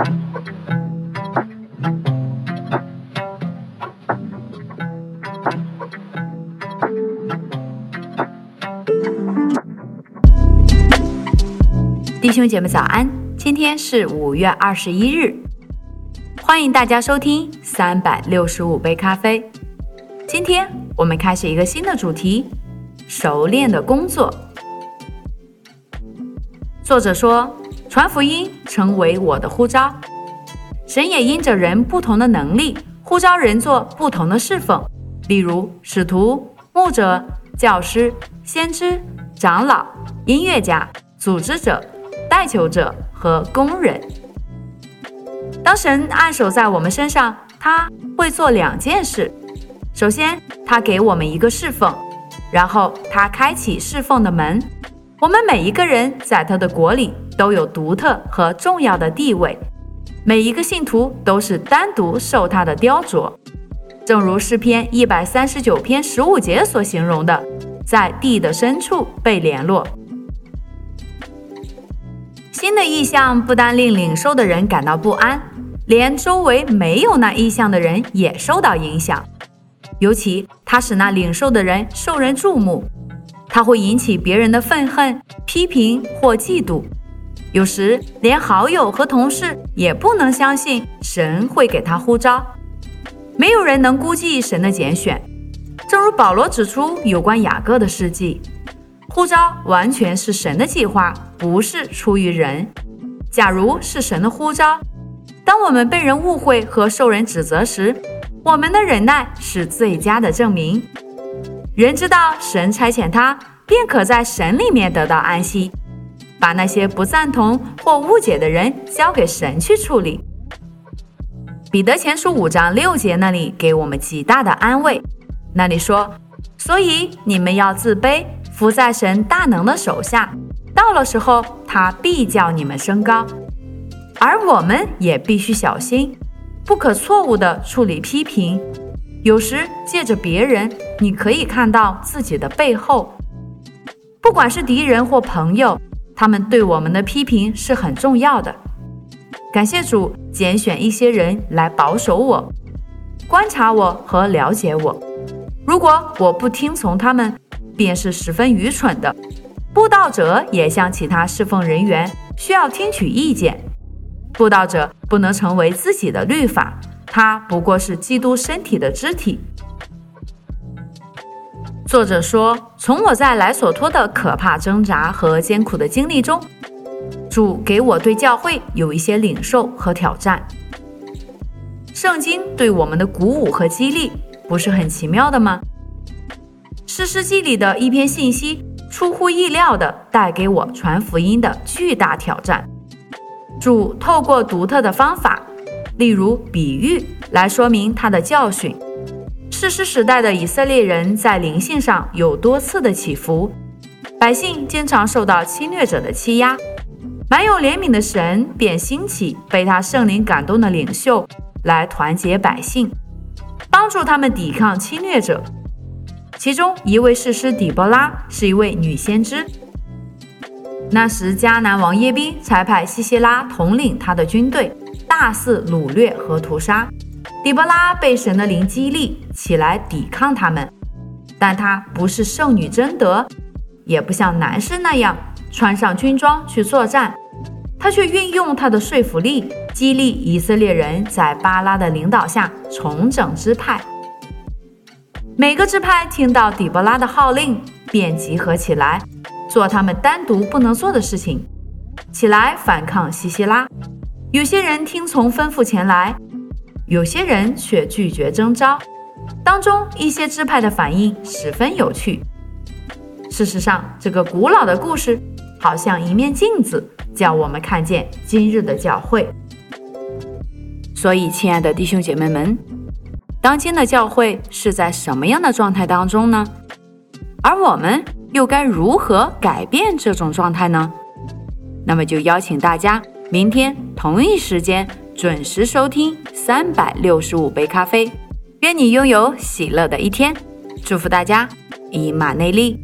弟兄姐妹早安，今天是五月二十一日，欢迎大家收听三百六十五杯咖啡。今天我们开始一个新的主题：熟练的工作。作者说，传福音成为我的呼召，神也因着人不同的能力，呼召人做不同的侍奉，例如使徒、牧者、教师、先知、长老、音乐家、组织者。代求者和工人。当神按手在我们身上，他会做两件事：首先，他给我们一个侍奉；然后，他开启侍奉的门。我们每一个人在他的国里都有独特和重要的地位，每一个信徒都是单独受他的雕琢。正如诗篇一百三十九篇十五节所形容的，在地的深处被联络。新的意象不单令领受的人感到不安，连周围没有那意象的人也受到影响。尤其它使那领受的人受人注目，它会引起别人的愤恨、批评或嫉妒。有时连好友和同事也不能相信神会给他呼召。没有人能估计神的拣选，正如保罗指出有关雅各的事迹。呼召完全是神的计划，不是出于人。假如是神的呼召，当我们被人误会和受人指责时，我们的忍耐是最佳的证明。人知道神差遣他，便可在神里面得到安息。把那些不赞同或误解的人交给神去处理。彼得前书五章六节那里给我们极大的安慰，那里说：“所以你们要自卑。”伏在神大能的手下，到了时候，他必叫你们升高。而我们也必须小心，不可错误的处理批评。有时借着别人，你可以看到自己的背后。不管是敌人或朋友，他们对我们的批评是很重要的。感谢主拣选一些人来保守我，观察我和了解我。如果我不听从他们，便是十分愚蠢的。布道者也像其他侍奉人员，需要听取意见。布道者不能成为自己的律法，他不过是基督身体的肢体。作者说：“从我在莱索托的可怕挣扎和艰苦的经历中，主给我对教会有一些领受和挑战。圣经对我们的鼓舞和激励，不是很奇妙的吗？”《诗记》里的一篇信息，出乎意料地带给我传福音的巨大挑战。主透过独特的方法，例如比喻，来说明他的教训。世师时代的以色列人在灵性上有多次的起伏，百姓经常受到侵略者的欺压。满有怜悯的神便兴起被他圣灵感动的领袖，来团结百姓，帮助他们抵抗侵略者。其中一位士师底波拉是一位女先知。那时迦南王耶宾才派西西拉统领他的军队，大肆掳掠和屠杀。底波拉被神的灵激励起来抵抗他们，但她不是圣女贞德，也不像男士那样穿上军装去作战，她却运用她的说服力，激励以色列人在巴拉的领导下重整支派。每个支派听到底波拉的号令，便集合起来，做他们单独不能做的事情，起来反抗西西拉。有些人听从吩咐前来，有些人却拒绝征召。当中一些支派的反应十分有趣。事实上，这个古老的故事好像一面镜子，叫我们看见今日的教会。所以，亲爱的弟兄姐妹们。当今的教会是在什么样的状态当中呢？而我们又该如何改变这种状态呢？那么就邀请大家明天同一时间准时收听三百六十五杯咖啡愿你拥有喜乐的一天。祝福大家以马内利。